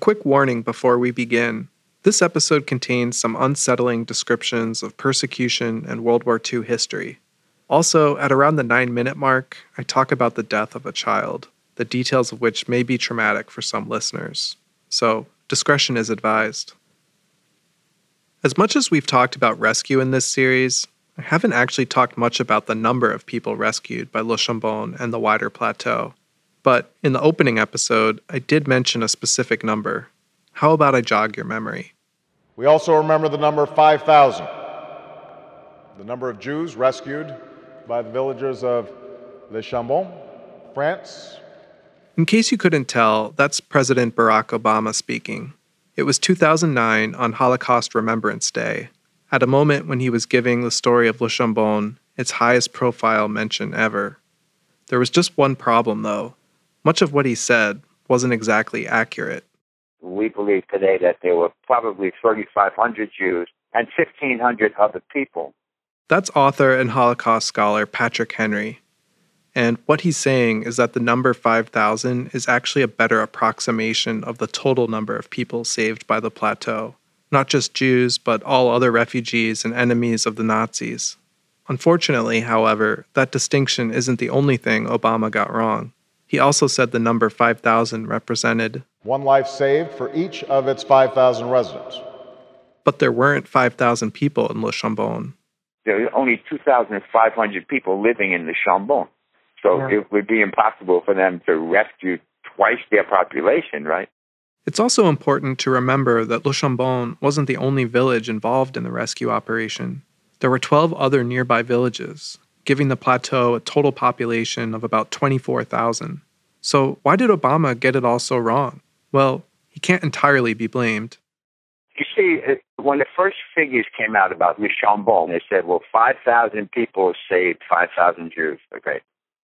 quick warning before we begin. This episode contains some unsettling descriptions of persecution and World War II history. Also, at around the nine minute mark, I talk about the death of a child, the details of which may be traumatic for some listeners. So, discretion is advised. As much as we've talked about rescue in this series, I haven't actually talked much about the number of people rescued by Le Chambon and the wider plateau. But in the opening episode, I did mention a specific number. How about I jog your memory? We also remember the number 5,000, the number of Jews rescued by the villagers of Le Chambon, France. In case you couldn't tell, that's President Barack Obama speaking. It was 2009 on Holocaust Remembrance Day, at a moment when he was giving the story of Le Chambon its highest profile mention ever. There was just one problem, though. Much of what he said wasn't exactly accurate. We believe today that there were probably 3,500 Jews and 1,500 other people. That's author and Holocaust scholar Patrick Henry. And what he's saying is that the number 5,000 is actually a better approximation of the total number of people saved by the plateau, not just Jews, but all other refugees and enemies of the Nazis. Unfortunately, however, that distinction isn't the only thing Obama got wrong. He also said the number 5,000 represented one life saved for each of its 5,000 residents. But there weren't 5,000 people in Le Chambon. There are only 2,500 people living in Le Chambon. So yeah. it would be impossible for them to rescue twice their population, right? It's also important to remember that Le Chambon wasn't the only village involved in the rescue operation. There were 12 other nearby villages, giving the plateau a total population of about 24,000. So, why did Obama get it all so wrong? Well, he can't entirely be blamed. You see, when the first figures came out about Le Chambon, they said, well, 5,000 people saved 5,000 Jews. Okay.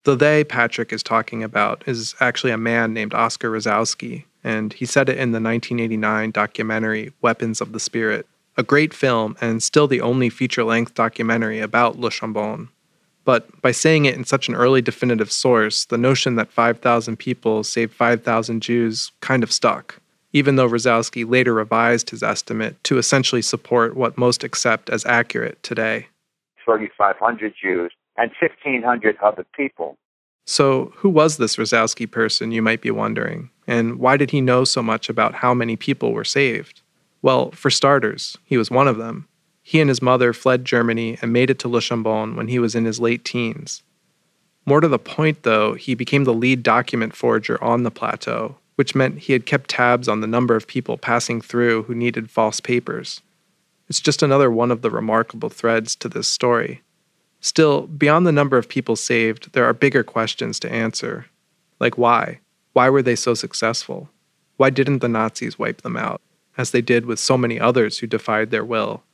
The they Patrick is talking about is actually a man named Oscar Rosowsky, and he said it in the 1989 documentary Weapons of the Spirit, a great film and still the only feature length documentary about Le Chambon. But by saying it in such an early definitive source, the notion that 5,000 people saved 5,000 Jews kind of stuck, even though Rosowsky later revised his estimate to essentially support what most accept as accurate today. 3,500 Jews and 1,500 other people. So, who was this Rosowsky person, you might be wondering? And why did he know so much about how many people were saved? Well, for starters, he was one of them. He and his mother fled Germany and made it to Chambon when he was in his late teens. More to the point, though, he became the lead document forger on the plateau, which meant he had kept tabs on the number of people passing through who needed false papers. It's just another one of the remarkable threads to this story. Still, beyond the number of people saved, there are bigger questions to answer. Like why? Why were they so successful? Why didn't the Nazis wipe them out, as they did with so many others who defied their will?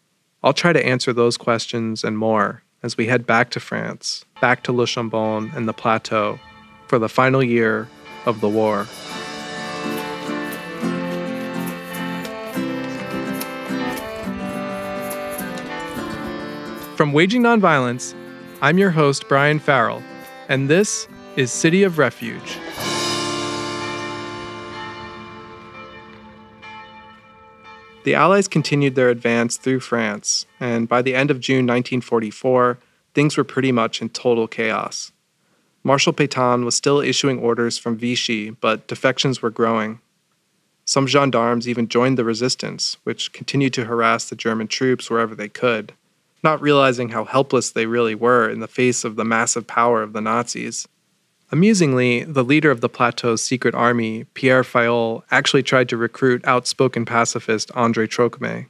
I'll try to answer those questions and more as we head back to France, back to Le Chambon and the plateau for the final year of the war. From Waging Nonviolence, I'm your host, Brian Farrell, and this is City of Refuge. The Allies continued their advance through France, and by the end of June 1944, things were pretty much in total chaos. Marshal Pétain was still issuing orders from Vichy, but defections were growing. Some gendarmes even joined the resistance, which continued to harass the German troops wherever they could not realizing how helpless they really were in the face of the massive power of the Nazis. Amusingly, the leader of the plateau's secret army, Pierre Fayolle, actually tried to recruit outspoken pacifist Andre Trocmé.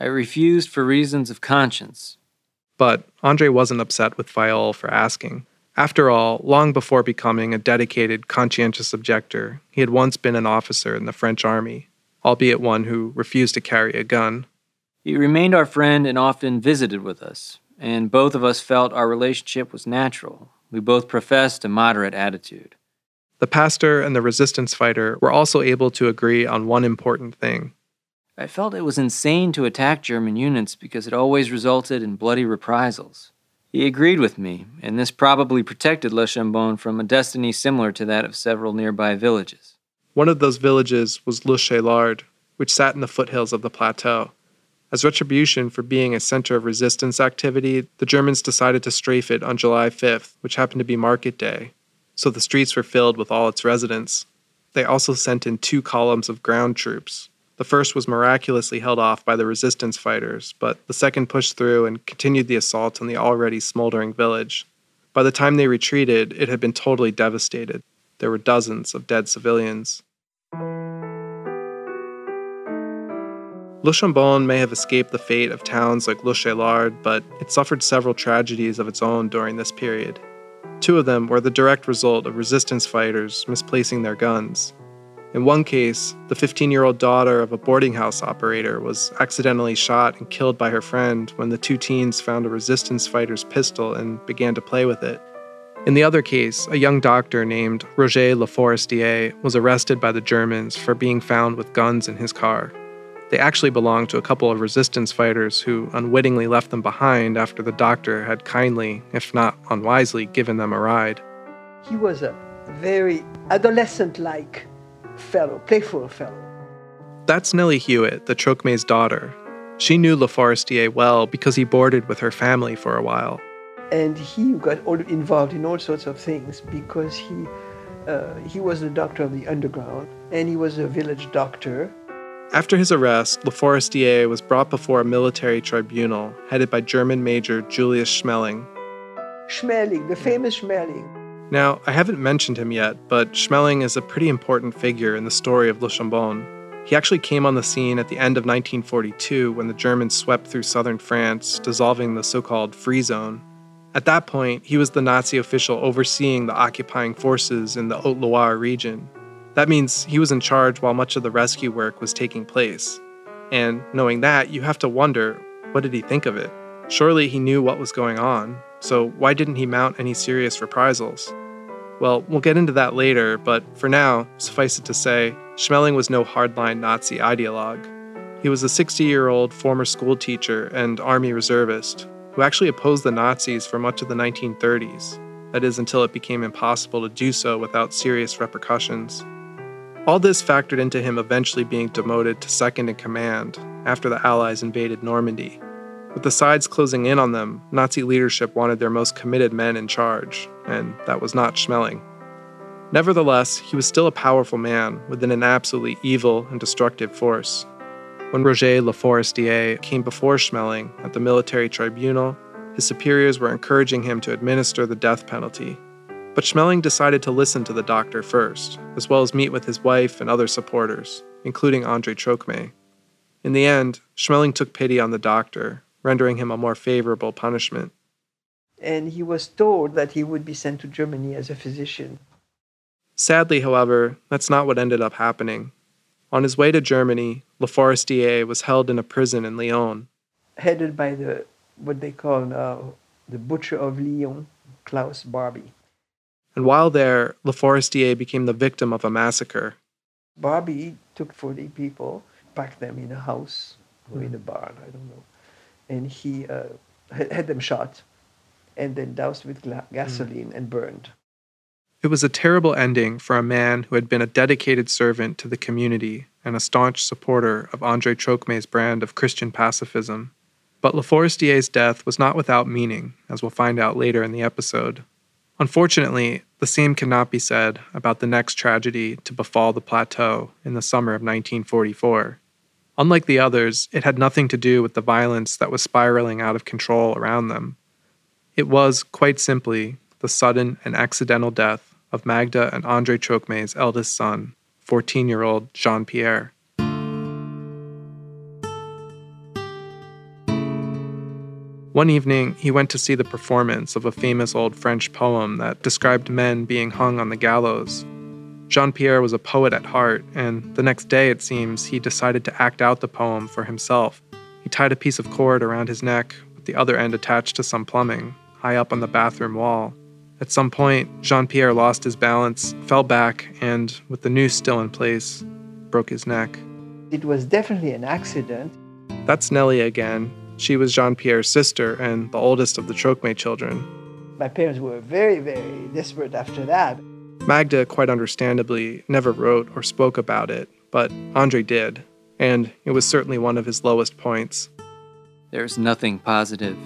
I refused for reasons of conscience. But Andre wasn't upset with Fayolle for asking. After all, long before becoming a dedicated, conscientious objector, he had once been an officer in the French army, albeit one who refused to carry a gun. He remained our friend and often visited with us, and both of us felt our relationship was natural. We both professed a moderate attitude. The pastor and the resistance fighter were also able to agree on one important thing. I felt it was insane to attack German units because it always resulted in bloody reprisals. He agreed with me, and this probably protected Le Chambon from a destiny similar to that of several nearby villages. One of those villages was Le Cheylard, which sat in the foothills of the plateau. As retribution for being a center of resistance activity, the Germans decided to strafe it on July 5th, which happened to be market day, so the streets were filled with all its residents. They also sent in two columns of ground troops. The first was miraculously held off by the resistance fighters, but the second pushed through and continued the assault on the already smoldering village. By the time they retreated, it had been totally devastated. There were dozens of dead civilians. Le Chambon may have escaped the fate of towns like Le but it suffered several tragedies of its own during this period. Two of them were the direct result of resistance fighters misplacing their guns. In one case, the 15 year old daughter of a boarding house operator was accidentally shot and killed by her friend when the two teens found a resistance fighter's pistol and began to play with it. In the other case, a young doctor named Roger Laforestier was arrested by the Germans for being found with guns in his car. They actually belonged to a couple of resistance fighters who unwittingly left them behind after the doctor had kindly, if not unwisely, given them a ride. He was a very adolescent like fellow, playful fellow. That's Nelly Hewett, the Trocmé's daughter. She knew Laforestier well because he boarded with her family for a while. And he got all involved in all sorts of things because he, uh, he was the doctor of the underground and he was a village doctor after his arrest, Laforestier was brought before a military tribunal headed by German Major Julius Schmähling. Schmähling, the famous Schmähling. Now, I haven't mentioned him yet, but Schmähling is a pretty important figure in the story of Le Chambon. He actually came on the scene at the end of 1942 when the Germans swept through southern France, dissolving the so called Free Zone. At that point, he was the Nazi official overseeing the occupying forces in the Haute Loire region, that means he was in charge while much of the rescue work was taking place. And knowing that, you have to wonder what did he think of it? Surely he knew what was going on, so why didn't he mount any serious reprisals? Well, we'll get into that later, but for now, suffice it to say, Schmähling was no hardline Nazi ideologue. He was a 60 year old former school teacher and army reservist who actually opposed the Nazis for much of the 1930s, that is, until it became impossible to do so without serious repercussions. All this factored into him eventually being demoted to second in command after the Allies invaded Normandy. With the sides closing in on them, Nazi leadership wanted their most committed men in charge, and that was not Schmähling. Nevertheless, he was still a powerful man within an absolutely evil and destructive force. When Roger Laforestier came before Schmähling at the military tribunal, his superiors were encouraging him to administer the death penalty but Schmähling decided to listen to the doctor first, as well as meet with his wife and other supporters, including Andre Trocmé. In the end, Schmähling took pity on the doctor, rendering him a more favorable punishment. And he was told that he would be sent to Germany as a physician. Sadly, however, that's not what ended up happening. On his way to Germany, Laforestier was held in a prison in Lyon. Headed by the what they call uh, the Butcher of Lyon, Klaus Barbie and while there, Laforestier became the victim of a massacre. Barbie took 40 people, packed them in a house or in a barn, I don't know, and he uh, had them shot and then doused with gla- gasoline mm. and burned. It was a terrible ending for a man who had been a dedicated servant to the community and a staunch supporter of Andre Trocmé's brand of Christian pacifism. But Laforestier's death was not without meaning, as we'll find out later in the episode. Unfortunately, the same cannot be said about the next tragedy to befall the plateau in the summer of 1944. Unlike the others, it had nothing to do with the violence that was spiraling out of control around them. It was, quite simply, the sudden and accidental death of Magda and Andre Trocmé's eldest son, 14 year old Jean Pierre. One evening, he went to see the performance of a famous old French poem that described men being hung on the gallows. Jean Pierre was a poet at heart, and the next day, it seems, he decided to act out the poem for himself. He tied a piece of cord around his neck, with the other end attached to some plumbing, high up on the bathroom wall. At some point, Jean Pierre lost his balance, fell back, and, with the noose still in place, broke his neck. It was definitely an accident. That's Nelly again, she was Jean Pierre's sister and the oldest of the Trocmé children. My parents were very, very desperate after that. Magda, quite understandably, never wrote or spoke about it, but Andre did, and it was certainly one of his lowest points. There's nothing positive.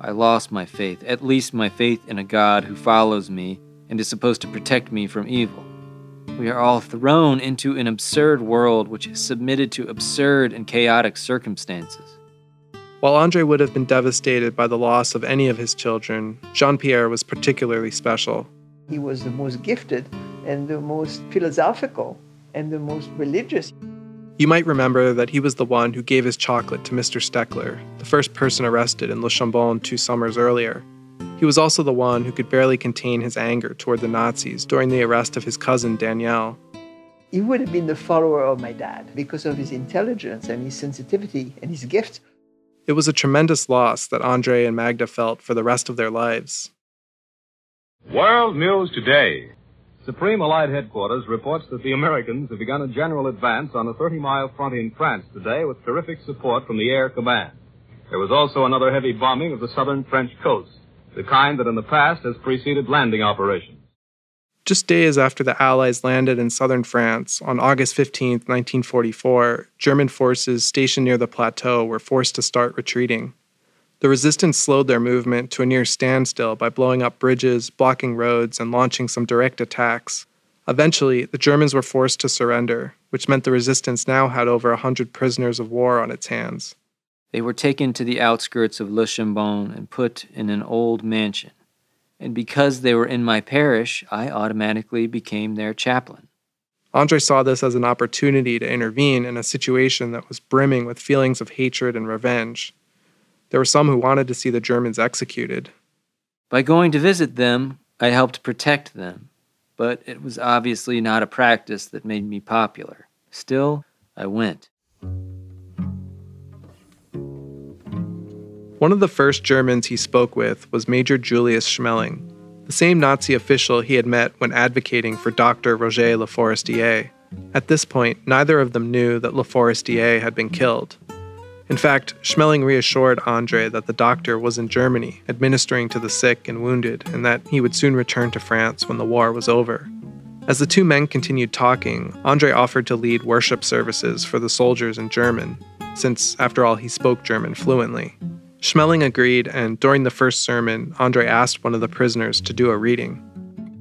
I lost my faith, at least my faith in a God who follows me and is supposed to protect me from evil. We are all thrown into an absurd world which is submitted to absurd and chaotic circumstances. While Andre would have been devastated by the loss of any of his children, Jean Pierre was particularly special. He was the most gifted and the most philosophical and the most religious. You might remember that he was the one who gave his chocolate to Mr. Steckler, the first person arrested in Le Chambon two summers earlier. He was also the one who could barely contain his anger toward the Nazis during the arrest of his cousin Danielle. He would have been the follower of my dad because of his intelligence and his sensitivity and his gift. It was a tremendous loss that Andre and Magda felt for the rest of their lives. World News Today. Supreme Allied Headquarters reports that the Americans have begun a general advance on a 30 mile front in France today with terrific support from the Air Command. There was also another heavy bombing of the southern French coast, the kind that in the past has preceded landing operations. Just days after the Allies landed in southern France, on August 15, 1944, German forces stationed near the plateau were forced to start retreating. The resistance slowed their movement to a near standstill by blowing up bridges, blocking roads, and launching some direct attacks. Eventually, the Germans were forced to surrender, which meant the resistance now had over a hundred prisoners of war on its hands. They were taken to the outskirts of Le Chambon and put in an old mansion. And because they were in my parish, I automatically became their chaplain. Andre saw this as an opportunity to intervene in a situation that was brimming with feelings of hatred and revenge. There were some who wanted to see the Germans executed. By going to visit them, I helped protect them, but it was obviously not a practice that made me popular. Still, I went. One of the first Germans he spoke with was Major Julius Schmähling, the same Nazi official he had met when advocating for Dr. Roger Laforestier. At this point, neither of them knew that Laforestier had been killed. In fact, Schmeling reassured Andre that the doctor was in Germany, administering to the sick and wounded, and that he would soon return to France when the war was over. As the two men continued talking, Andre offered to lead worship services for the soldiers in German, since, after all, he spoke German fluently. Schmähling agreed, and during the first sermon, Andre asked one of the prisoners to do a reading.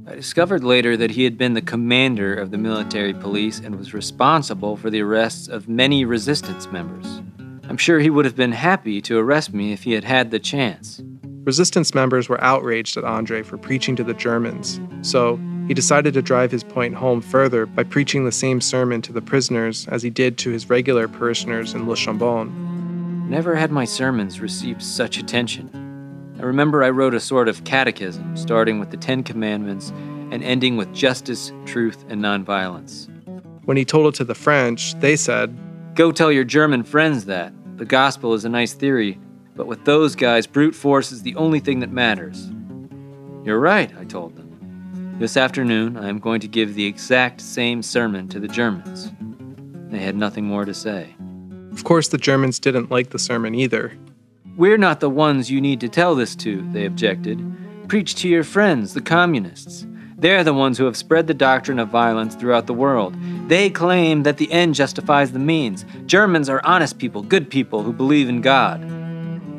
I discovered later that he had been the commander of the military police and was responsible for the arrests of many resistance members. I'm sure he would have been happy to arrest me if he had had the chance. Resistance members were outraged at Andre for preaching to the Germans, so he decided to drive his point home further by preaching the same sermon to the prisoners as he did to his regular parishioners in Le Chambon. Never had my sermons received such attention. I remember I wrote a sort of catechism, starting with the Ten Commandments and ending with justice, truth, and nonviolence. When he told it to the French, they said, Go tell your German friends that. The gospel is a nice theory, but with those guys, brute force is the only thing that matters. You're right, I told them. This afternoon, I am going to give the exact same sermon to the Germans. They had nothing more to say. Of course, the Germans didn't like the sermon either. We're not the ones you need to tell this to, they objected. Preach to your friends, the communists. They're the ones who have spread the doctrine of violence throughout the world. They claim that the end justifies the means. Germans are honest people, good people who believe in God.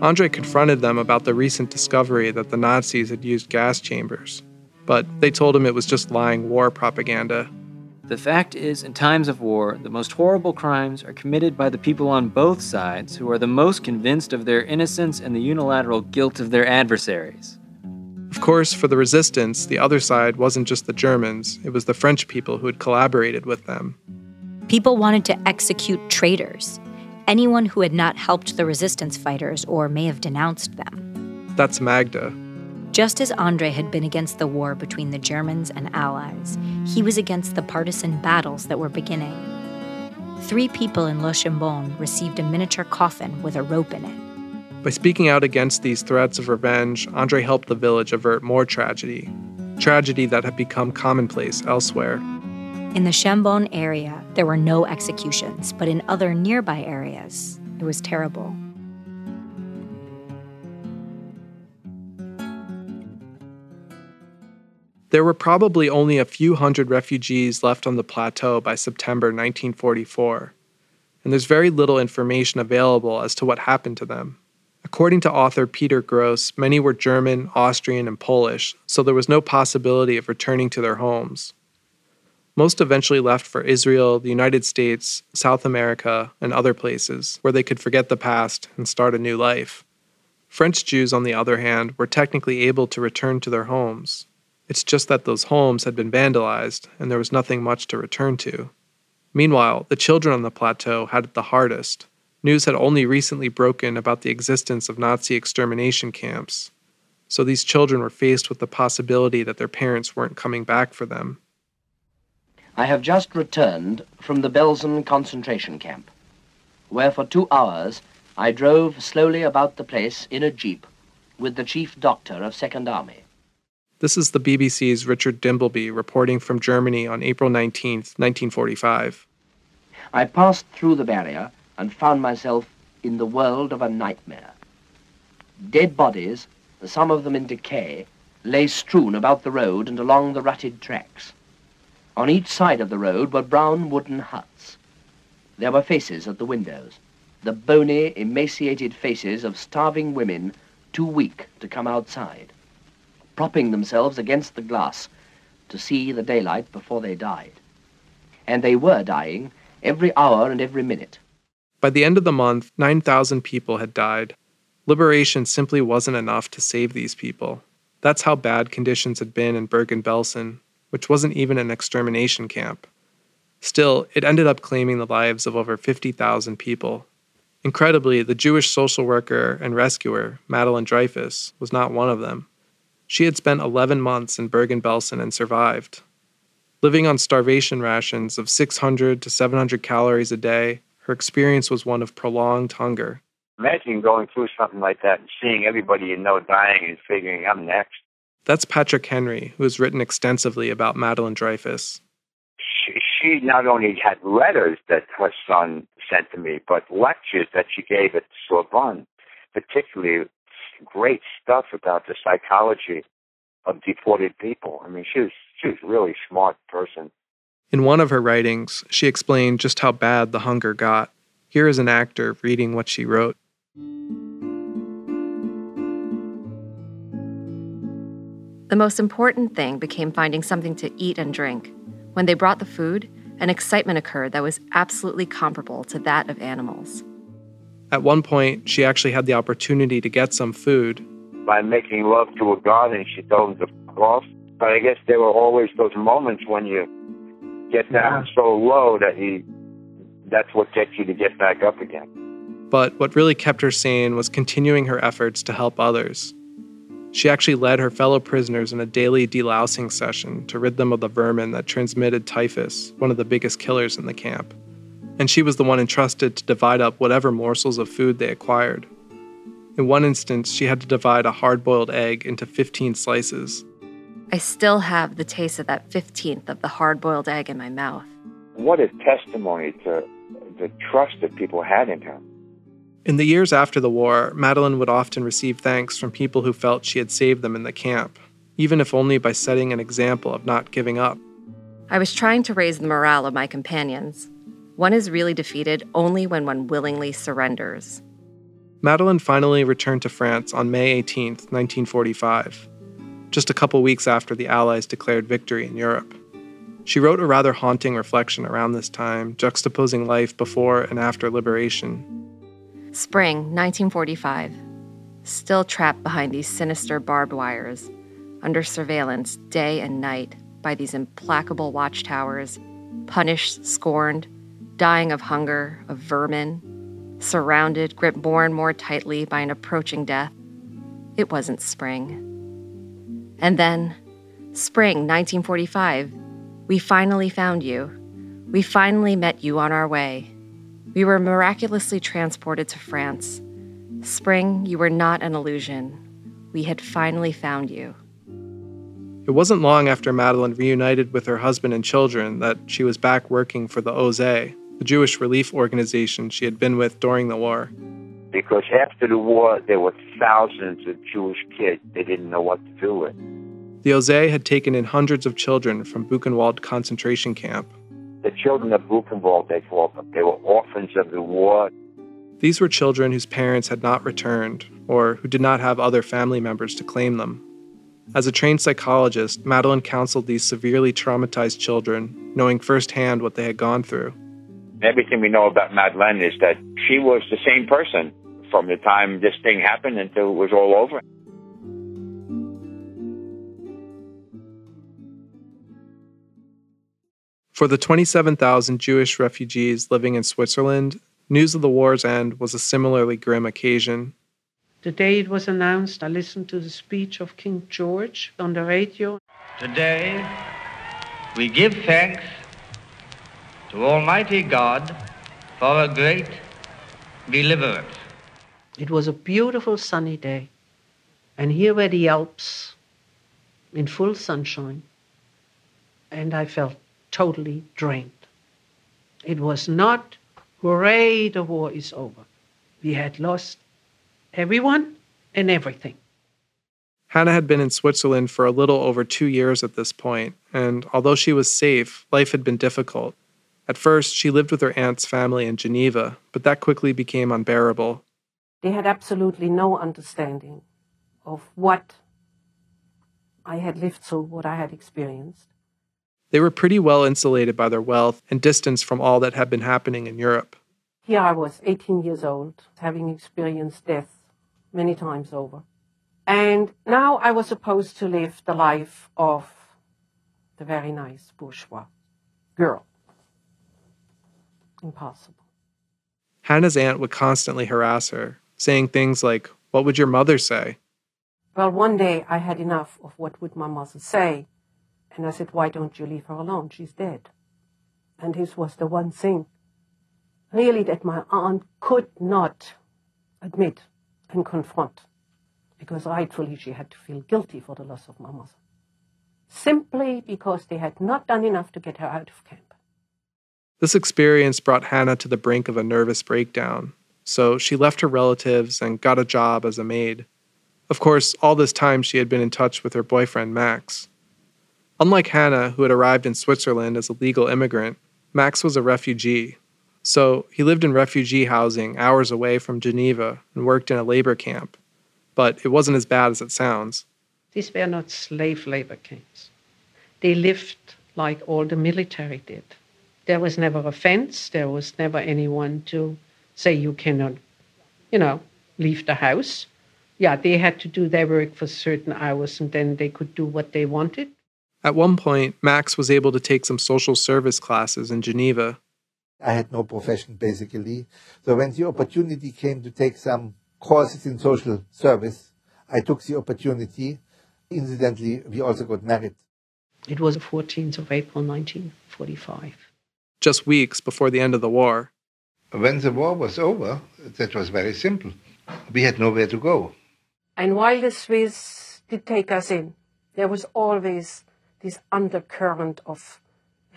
Andre confronted them about the recent discovery that the Nazis had used gas chambers, but they told him it was just lying war propaganda. The fact is, in times of war, the most horrible crimes are committed by the people on both sides who are the most convinced of their innocence and the unilateral guilt of their adversaries. Of course, for the resistance, the other side wasn't just the Germans, it was the French people who had collaborated with them. People wanted to execute traitors, anyone who had not helped the resistance fighters or may have denounced them. That's Magda. Just as Andre had been against the war between the Germans and Allies, he was against the partisan battles that were beginning. Three people in Le Chambon received a miniature coffin with a rope in it. By speaking out against these threats of revenge, Andre helped the village avert more tragedy, tragedy that had become commonplace elsewhere. In the Chambon area, there were no executions, but in other nearby areas, it was terrible. There were probably only a few hundred refugees left on the plateau by September 1944, and there's very little information available as to what happened to them. According to author Peter Grose, many were German, Austrian, and Polish, so there was no possibility of returning to their homes. Most eventually left for Israel, the United States, South America, and other places where they could forget the past and start a new life. French Jews, on the other hand, were technically able to return to their homes. It's just that those homes had been vandalized and there was nothing much to return to. Meanwhile, the children on the plateau had it the hardest. News had only recently broken about the existence of Nazi extermination camps, so these children were faced with the possibility that their parents weren't coming back for them. I have just returned from the Belsen concentration camp, where for two hours I drove slowly about the place in a jeep with the chief doctor of Second Army. This is the BBC's Richard Dimbleby reporting from Germany on April 19, 1945. I passed through the barrier and found myself in the world of a nightmare. Dead bodies, some of them in decay, lay strewn about the road and along the rutted tracks. On each side of the road were brown wooden huts. There were faces at the windows, the bony, emaciated faces of starving women too weak to come outside propping themselves against the glass to see the daylight before they died. And they were dying every hour and every minute. By the end of the month, 9,000 people had died. Liberation simply wasn't enough to save these people. That's how bad conditions had been in Bergen Belsen, which wasn't even an extermination camp. Still, it ended up claiming the lives of over 50,000 people. Incredibly, the Jewish social worker and rescuer, Madeleine Dreyfus, was not one of them. She had spent 11 months in Bergen Belsen and survived. Living on starvation rations of 600 to 700 calories a day, her experience was one of prolonged hunger. Imagine going through something like that and seeing everybody you know dying and figuring I'm next. That's Patrick Henry, who has written extensively about Madeleine Dreyfus. She, she not only had letters that her son sent to me, but lectures that she gave at Sorbonne, particularly great stuff about the psychology of deported people. I mean, she was she was a really smart person. In one of her writings, she explained just how bad the hunger got. Here is an actor reading what she wrote. The most important thing became finding something to eat and drink. When they brought the food, an excitement occurred that was absolutely comparable to that of animals. At one point, she actually had the opportunity to get some food. By making love to a god, and she told him to fuck off. But I guess there were always those moments when you get down yeah. so low that he, that's what gets you to get back up again. But what really kept her sane was continuing her efforts to help others. She actually led her fellow prisoners in a daily delousing session to rid them of the vermin that transmitted typhus, one of the biggest killers in the camp and she was the one entrusted to divide up whatever morsels of food they acquired. In one instance, she had to divide a hard boiled egg into 15 slices. I still have the taste of that 15th of the hard boiled egg in my mouth. What a testimony to the trust that people had in her. In the years after the war, Madeleine would often receive thanks from people who felt she had saved them in the camp, even if only by setting an example of not giving up. I was trying to raise the morale of my companions, one is really defeated only when one willingly surrenders. Madeleine finally returned to France on May 18, 1945, just a couple weeks after the Allies declared victory in Europe. She wrote a rather haunting reflection around this time, juxtaposing life before and after liberation. Spring 1945. Still trapped behind these sinister barbed wires, under surveillance day and night by these implacable watchtowers, punished, scorned, dying of hunger, of vermin, surrounded, gripped more and more tightly by an approaching death. It wasn't spring. And then, spring 1945, we finally found you. We finally met you on our way. We were miraculously transported to France. Spring, you were not an illusion. We had finally found you. It wasn't long after Madeleine reunited with her husband and children that she was back working for the OSE, the Jewish relief organization she had been with during the war. Because after the war, there were thousands of Jewish kids they didn't know what to do with. The Ose had taken in hundreds of children from Buchenwald concentration camp. The children of Buchenwald, they called them. They were orphans of the war. These were children whose parents had not returned or who did not have other family members to claim them. As a trained psychologist, Madeleine counseled these severely traumatized children, knowing firsthand what they had gone through. Everything we know about Madeleine is that she was the same person from the time this thing happened until it was all over. For the 27,000 Jewish refugees living in Switzerland, news of the war's end was a similarly grim occasion. The day it was announced, I listened to the speech of King George on the radio. Today, we give thanks to Almighty God for a great deliverance. It was a beautiful sunny day, and here were the Alps in full sunshine, and I felt totally drained. It was not, hooray, the war is over. We had lost everyone and everything. Hannah had been in Switzerland for a little over two years at this point, and although she was safe, life had been difficult. At first, she lived with her aunt's family in Geneva, but that quickly became unbearable. They had absolutely no understanding of what I had lived through, what I had experienced. They were pretty well insulated by their wealth and distance from all that had been happening in Europe. Here I was, 18 years old, having experienced death many times over. And now I was supposed to live the life of the very nice bourgeois girl. Impossible. Hannah's aunt would constantly harass her, saying things like, What would your mother say? Well, one day I had enough of what would my mother say, and I said, Why don't you leave her alone? She's dead. And this was the one thing, really, that my aunt could not admit and confront, because rightfully she had to feel guilty for the loss of my mother, simply because they had not done enough to get her out of camp. This experience brought Hannah to the brink of a nervous breakdown, so she left her relatives and got a job as a maid. Of course, all this time she had been in touch with her boyfriend, Max. Unlike Hannah, who had arrived in Switzerland as a legal immigrant, Max was a refugee. So he lived in refugee housing hours away from Geneva and worked in a labor camp. But it wasn't as bad as it sounds. These were not slave labor camps. They lived like all the military did. There was never a fence, there was never anyone to say you cannot, you know, leave the house. Yeah, they had to do their work for certain hours and then they could do what they wanted. At one point, Max was able to take some social service classes in Geneva. I had no profession basically. So when the opportunity came to take some courses in social service, I took the opportunity. Incidentally, we also got married. It was the 14th of April 1945. Just weeks before the end of the war. When the war was over, that was very simple. We had nowhere to go. And while the Swiss did take us in, there was always this undercurrent of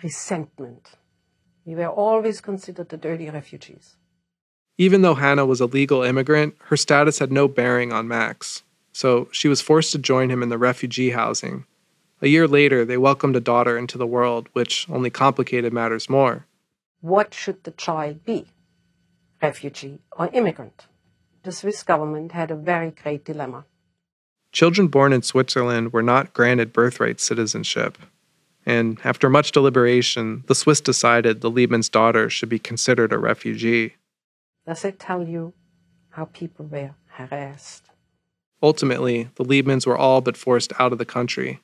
resentment. We were always considered the dirty refugees. Even though Hannah was a legal immigrant, her status had no bearing on Max, so she was forced to join him in the refugee housing. A year later, they welcomed a daughter into the world, which only complicated matters more. What should the child be? Refugee or immigrant? The Swiss government had a very great dilemma. Children born in Switzerland were not granted birthright citizenship. And after much deliberation, the Swiss decided the Liebmann's daughter should be considered a refugee. Does it tell you how people were harassed? Ultimately, the Liebmanns were all but forced out of the country.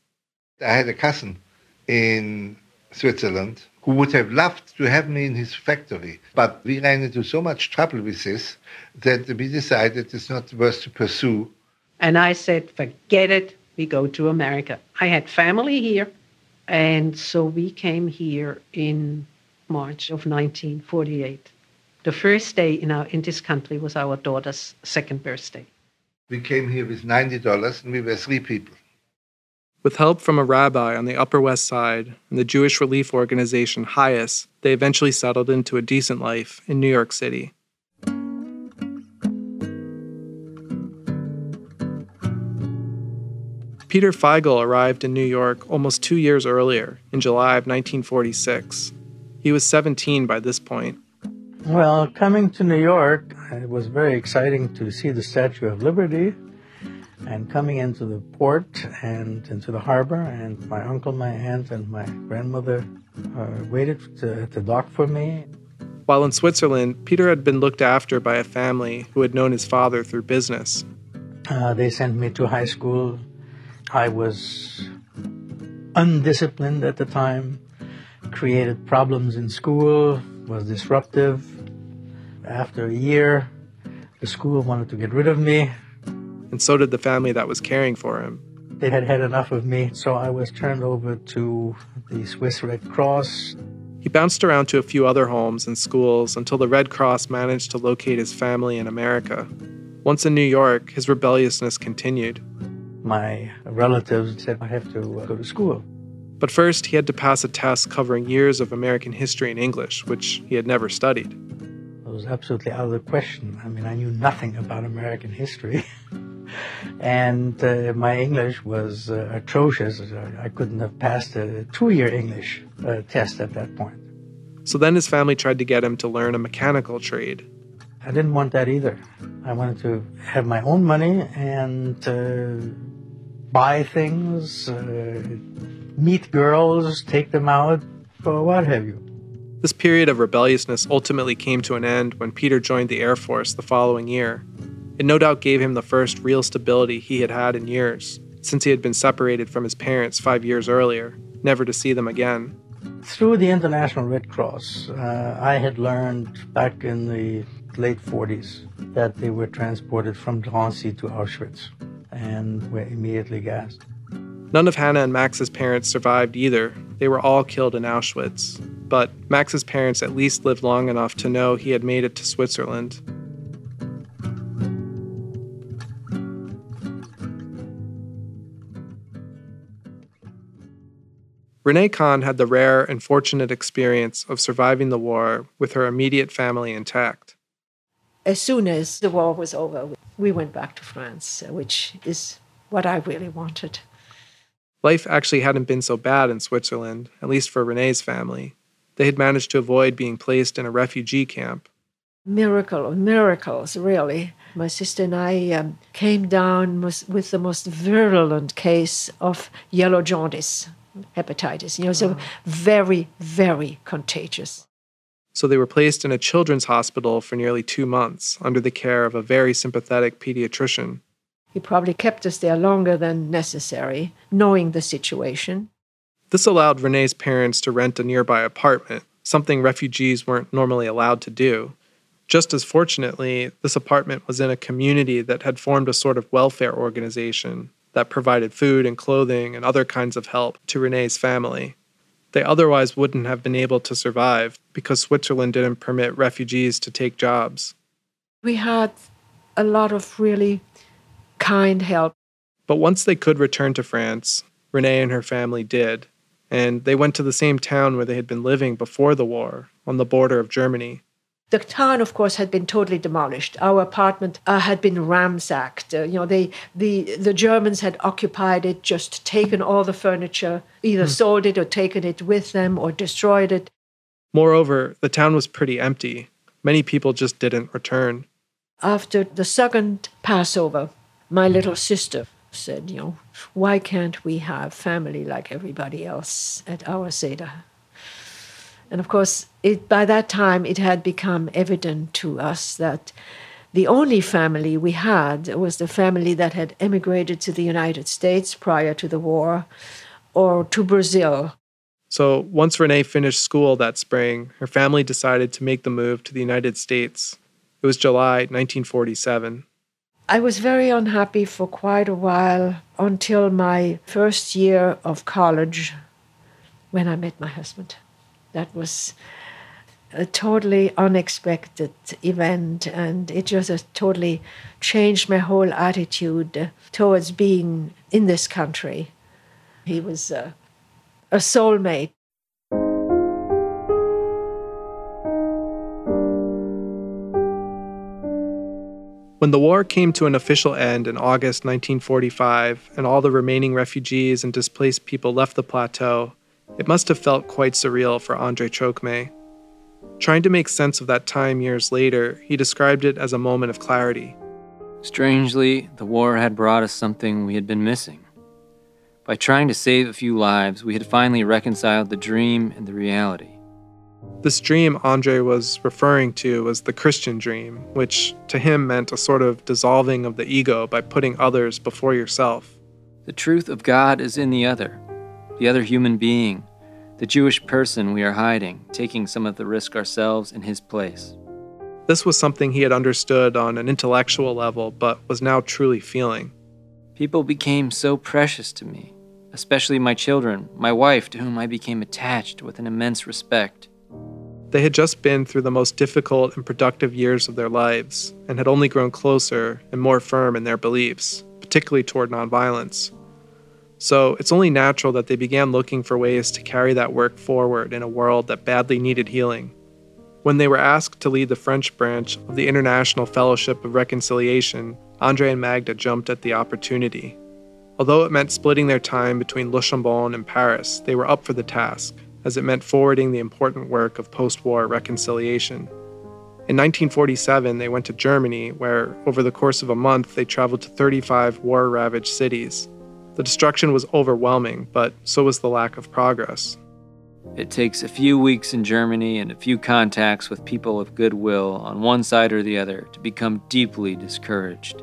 I had a cousin in Switzerland who would have loved to have me in his factory. But we ran into so much trouble with this that we decided it's not worth to pursue. And I said, forget it, we go to America. I had family here, and so we came here in March of 1948. The first day in, our, in this country was our daughter's second birthday. We came here with $90 and we were three people. With help from a rabbi on the Upper West Side and the Jewish relief organization HIAS, they eventually settled into a decent life in New York City. Peter Feigl arrived in New York almost two years earlier, in July of 1946. He was 17 by this point. Well, coming to New York, it was very exciting to see the Statue of Liberty and coming into the port and into the harbor. And my uncle, my aunt, and my grandmother uh, waited to, at the dock for me. While in Switzerland, Peter had been looked after by a family who had known his father through business. Uh, they sent me to high school. I was undisciplined at the time, created problems in school, was disruptive. After a year, the school wanted to get rid of me. And so did the family that was caring for him. They had had enough of me, so I was turned over to the Swiss Red Cross. He bounced around to a few other homes and schools until the Red Cross managed to locate his family in America. Once in New York, his rebelliousness continued. My relatives said I have to uh, go to school. But first, he had to pass a test covering years of American history and English, which he had never studied. Was absolutely out of the question. I mean, I knew nothing about American history. and uh, my English was uh, atrocious. I couldn't have passed a two year English uh, test at that point. So then his family tried to get him to learn a mechanical trade. I didn't want that either. I wanted to have my own money and uh, buy things, uh, meet girls, take them out, or what have you. This period of rebelliousness ultimately came to an end when Peter joined the Air Force the following year. It no doubt gave him the first real stability he had had in years, since he had been separated from his parents five years earlier, never to see them again. Through the International Red Cross, uh, I had learned back in the late 40s that they were transported from Drancy to Auschwitz and were immediately gassed. None of Hannah and Max's parents survived either. They were all killed in Auschwitz. But Max's parents at least lived long enough to know he had made it to Switzerland Renee Kahn had the rare and fortunate experience of surviving the war with her immediate family intact. As soon as the war was over, we went back to France, which is what I really wanted. Life actually hadn't been so bad in Switzerland, at least for Renee's family. They had managed to avoid being placed in a refugee camp. Miracle of miracles, really. My sister and I um, came down with, with the most virulent case of yellow jaundice, hepatitis. You know, so very, very contagious. So they were placed in a children's hospital for nearly two months under the care of a very sympathetic pediatrician. He probably kept us there longer than necessary, knowing the situation. This allowed Renee's parents to rent a nearby apartment, something refugees weren't normally allowed to do. Just as fortunately, this apartment was in a community that had formed a sort of welfare organization that provided food and clothing and other kinds of help to Renee's family. They otherwise wouldn't have been able to survive because Switzerland didn't permit refugees to take jobs. We had a lot of really kind help. But once they could return to France, Renee and her family did, and they went to the same town where they had been living before the war, on the border of Germany. The town, of course, had been totally demolished. Our apartment uh, had been ransacked. Uh, you know, they, the, the Germans had occupied it, just taken all the furniture, either hmm. sold it or taken it with them or destroyed it. Moreover, the town was pretty empty. Many people just didn't return. After the second Passover, my little sister said, you know, why can't we have family like everybody else at our Seder? And of course, it, by that time, it had become evident to us that the only family we had was the family that had emigrated to the United States prior to the war or to Brazil. So once Renee finished school that spring, her family decided to make the move to the United States. It was July 1947. I was very unhappy for quite a while until my first year of college when I met my husband. That was a totally unexpected event, and it just totally changed my whole attitude towards being in this country. He was a, a soulmate. When the war came to an official end in August 1945 and all the remaining refugees and displaced people left the plateau, it must have felt quite surreal for Andre Trocmé. Trying to make sense of that time years later, he described it as a moment of clarity. Strangely, the war had brought us something we had been missing. By trying to save a few lives, we had finally reconciled the dream and the reality. This dream Andre was referring to was the Christian dream, which to him meant a sort of dissolving of the ego by putting others before yourself. The truth of God is in the other, the other human being, the Jewish person we are hiding, taking some of the risk ourselves in his place. This was something he had understood on an intellectual level, but was now truly feeling. People became so precious to me, especially my children, my wife, to whom I became attached with an immense respect. They had just been through the most difficult and productive years of their lives and had only grown closer and more firm in their beliefs, particularly toward nonviolence. So it's only natural that they began looking for ways to carry that work forward in a world that badly needed healing. When they were asked to lead the French branch of the International Fellowship of Reconciliation, Andre and Magda jumped at the opportunity. Although it meant splitting their time between Le Chambon and Paris, they were up for the task as it meant forwarding the important work of post war reconciliation. In 1947, they went to Germany, where, over the course of a month, they traveled to 35 war ravaged cities. The destruction was overwhelming, but so was the lack of progress. It takes a few weeks in Germany and a few contacts with people of goodwill on one side or the other to become deeply discouraged.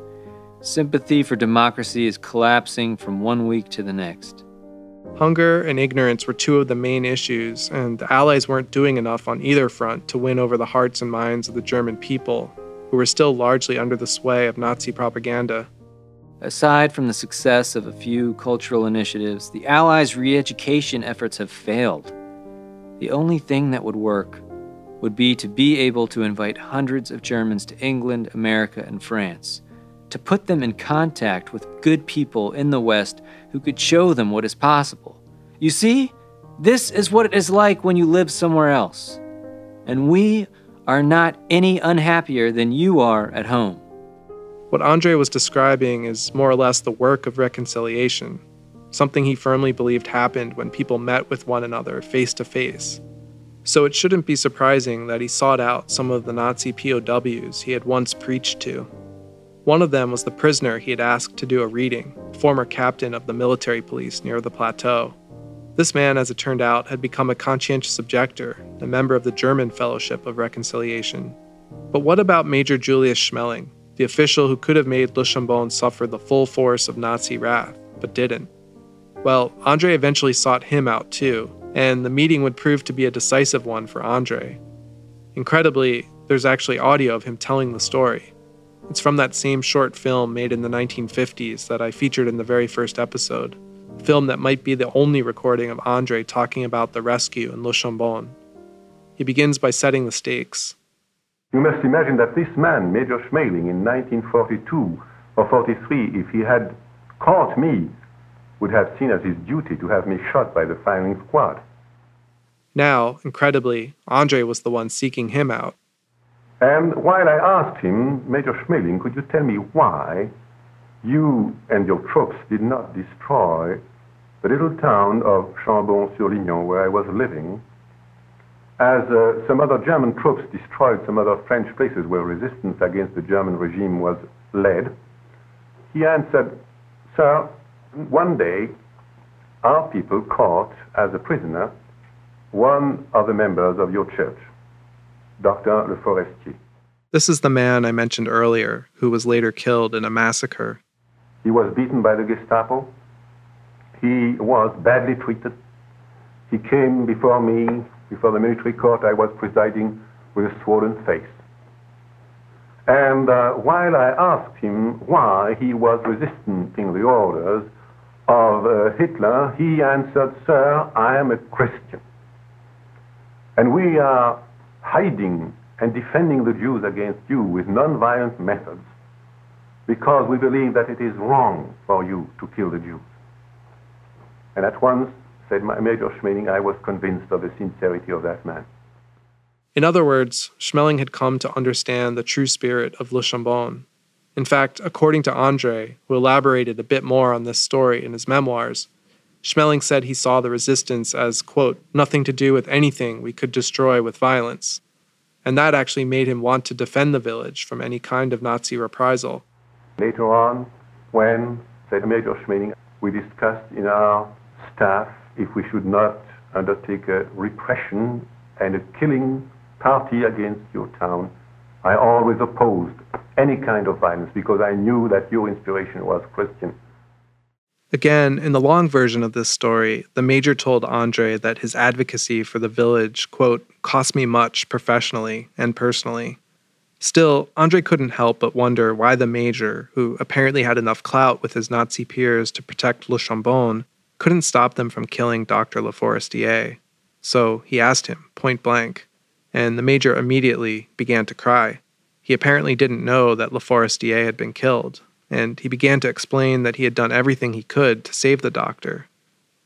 Sympathy for democracy is collapsing from one week to the next. Hunger and ignorance were two of the main issues, and the Allies weren't doing enough on either front to win over the hearts and minds of the German people, who were still largely under the sway of Nazi propaganda. Aside from the success of a few cultural initiatives, the Allies' re education efforts have failed. The only thing that would work would be to be able to invite hundreds of Germans to England, America, and France to put them in contact with good people in the West who could show them what is possible. You see, this is what it is like when you live somewhere else. And we are not any unhappier than you are at home. What Andre was describing is more or less the work of reconciliation, something he firmly believed happened when people met with one another face to face. So it shouldn't be surprising that he sought out some of the Nazi POWs he had once preached to. One of them was the prisoner he had asked to do a reading, former captain of the military police near the plateau. This man, as it turned out, had become a conscientious objector, a member of the German Fellowship of Reconciliation. But what about Major Julius Schmähling, the official who could have made Le Chambon suffer the full force of Nazi wrath, but didn't? Well, Andre eventually sought him out too, and the meeting would prove to be a decisive one for Andre. Incredibly, there's actually audio of him telling the story. It's from that same short film made in the 1950s that I featured in the very first episode, a film that might be the only recording of Andre talking about the rescue in Le Chambon. He begins by setting the stakes. You must imagine that this man, Major Schmähling, in 1942 or 43, if he had caught me, would have seen as his duty to have me shot by the firing squad. Now, incredibly, Andre was the one seeking him out. And while I asked him, Major Schmähling, could you tell me why you and your troops did not destroy the little town of Chambon-sur-Lignon where I was living, as uh, some other German troops destroyed some other French places where resistance against the German regime was led, he answered, Sir, one day our people caught as a prisoner one of the members of your church. Dr. Le Forestier. This is the man I mentioned earlier who was later killed in a massacre. He was beaten by the Gestapo. He was badly treated. He came before me, before the military court I was presiding, with a swollen face. And uh, while I asked him why he was resisting the orders of uh, Hitler, he answered, Sir, I am a Christian. And we are hiding and defending the Jews against you with non-violent methods because we believe that it is wrong for you to kill the Jews. And at once, said Major Schmähling, I was convinced of the sincerity of that man. In other words, Schmähling had come to understand the true spirit of Le Chambon. In fact, according to Andre, who elaborated a bit more on this story in his memoirs, Schmähling said he saw the resistance as, quote, nothing to do with anything we could destroy with violence. And that actually made him want to defend the village from any kind of Nazi reprisal. Later on, when, said Major Schmähling, we discussed in our staff if we should not undertake a repression and a killing party against your town, I always opposed any kind of violence because I knew that your inspiration was Christian. Again, in the long version of this story, the major told Andre that his advocacy for the village, quote, cost me much professionally and personally. Still, Andre couldn't help but wonder why the major, who apparently had enough clout with his Nazi peers to protect Le Chambon, couldn't stop them from killing Dr. Le Forestier. So he asked him, point blank, and the major immediately began to cry. He apparently didn't know that Le Forestier had been killed, and he began to explain that he had done everything he could to save the doctor.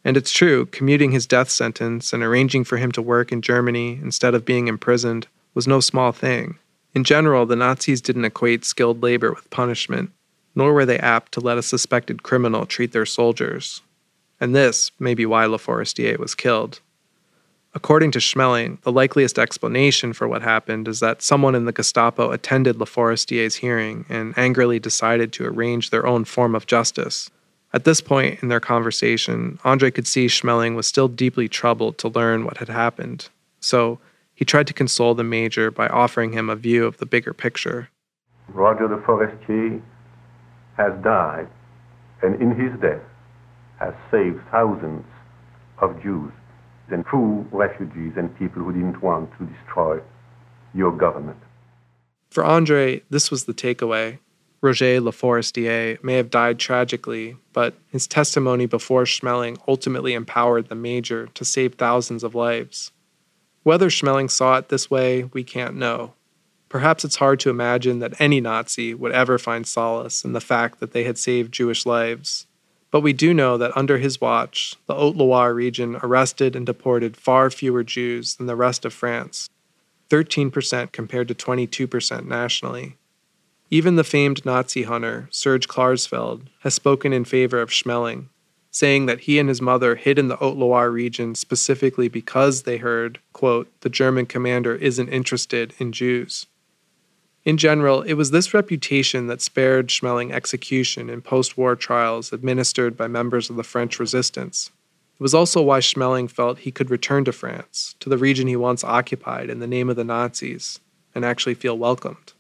And it's true, commuting his death sentence and arranging for him to work in Germany instead of being imprisoned was no small thing. In general, the Nazis didn't equate skilled labor with punishment, nor were they apt to let a suspected criminal treat their soldiers. And this may be why Le Forestier was killed. According to Schmähling, the likeliest explanation for what happened is that someone in the Gestapo attended Le Forestier's hearing and angrily decided to arrange their own form of justice. At this point in their conversation, Andre could see Schmähling was still deeply troubled to learn what had happened. So he tried to console the major by offering him a view of the bigger picture. Roger de Forestier has died, and in his death has saved thousands of Jews and true refugees and people who didn't want to destroy your government. For Andre, this was the takeaway. Roger Le Forestier may have died tragically, but his testimony before Schmähling ultimately empowered the major to save thousands of lives. Whether Schmähling saw it this way, we can't know. Perhaps it's hard to imagine that any Nazi would ever find solace in the fact that they had saved Jewish lives. But we do know that under his watch, the Haute Loire region arrested and deported far fewer Jews than the rest of France 13% compared to 22% nationally. Even the famed Nazi hunter, Serge Klarsfeld, has spoken in favor of Schmähling, saying that he and his mother hid in the Haute Loire region specifically because they heard, quote, the German commander isn't interested in Jews. In general, it was this reputation that spared Schmähling execution in post war trials administered by members of the French resistance. It was also why Schmähling felt he could return to France, to the region he once occupied in the name of the Nazis, and actually feel welcomed.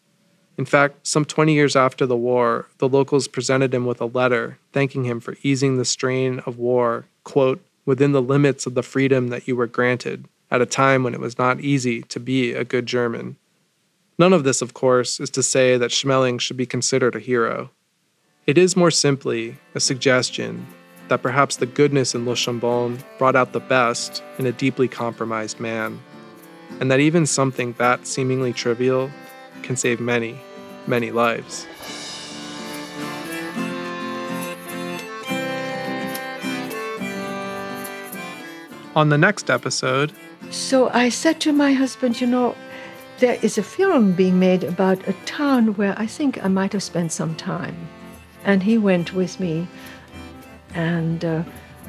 In fact, some 20 years after the war, the locals presented him with a letter thanking him for easing the strain of war, quote, within the limits of the freedom that you were granted, at a time when it was not easy to be a good German. None of this, of course, is to say that Schmähling should be considered a hero. It is more simply a suggestion that perhaps the goodness in Le Chambon brought out the best in a deeply compromised man, and that even something that seemingly trivial can save many, many lives. On the next episode, So I said to my husband, you know, there is a film being made about a town where I think I might have spent some time. And he went with me. And uh,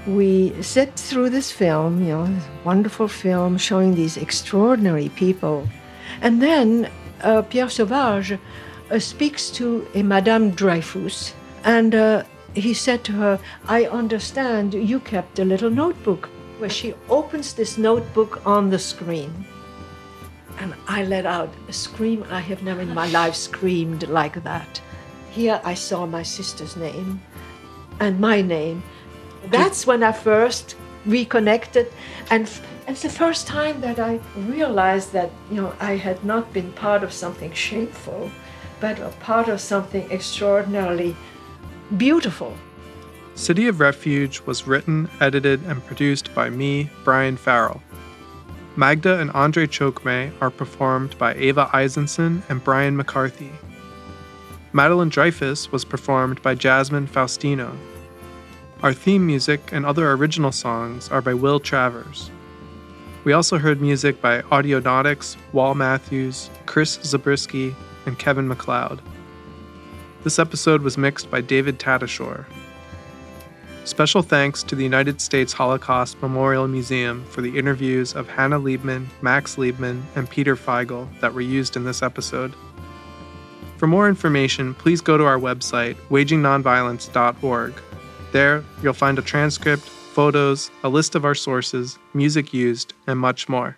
we sit through this film, you know, wonderful film showing these extraordinary people. And then uh, Pierre Sauvage uh, speaks to a Madame Dreyfus. And uh, he said to her, I understand you kept a little notebook where she opens this notebook on the screen. And I let out a scream. I have never in my life screamed like that. Here I saw my sister's name and my name. That's when I first reconnected. And it's the first time that I realized that, you know, I had not been part of something shameful, but a part of something extraordinarily beautiful. City of Refuge was written, edited, and produced by me, Brian Farrell. Magda and Andre Trocmé are performed by Ava Eisenson and Brian McCarthy. Madeleine Dreyfus was performed by Jasmine Faustino. Our theme music and other original songs are by Will Travers. We also heard music by Audionautix, Wall Matthews, Chris Zabriskie, and Kevin MacLeod. This episode was mixed by David Tatasciore. Special thanks to the United States Holocaust Memorial Museum for the interviews of Hannah Liebmann, Max Liebmann, and Peter Feigl that were used in this episode. For more information, please go to our website, wagingnonviolence.org. There, you'll find a transcript, photos, a list of our sources, music used, and much more.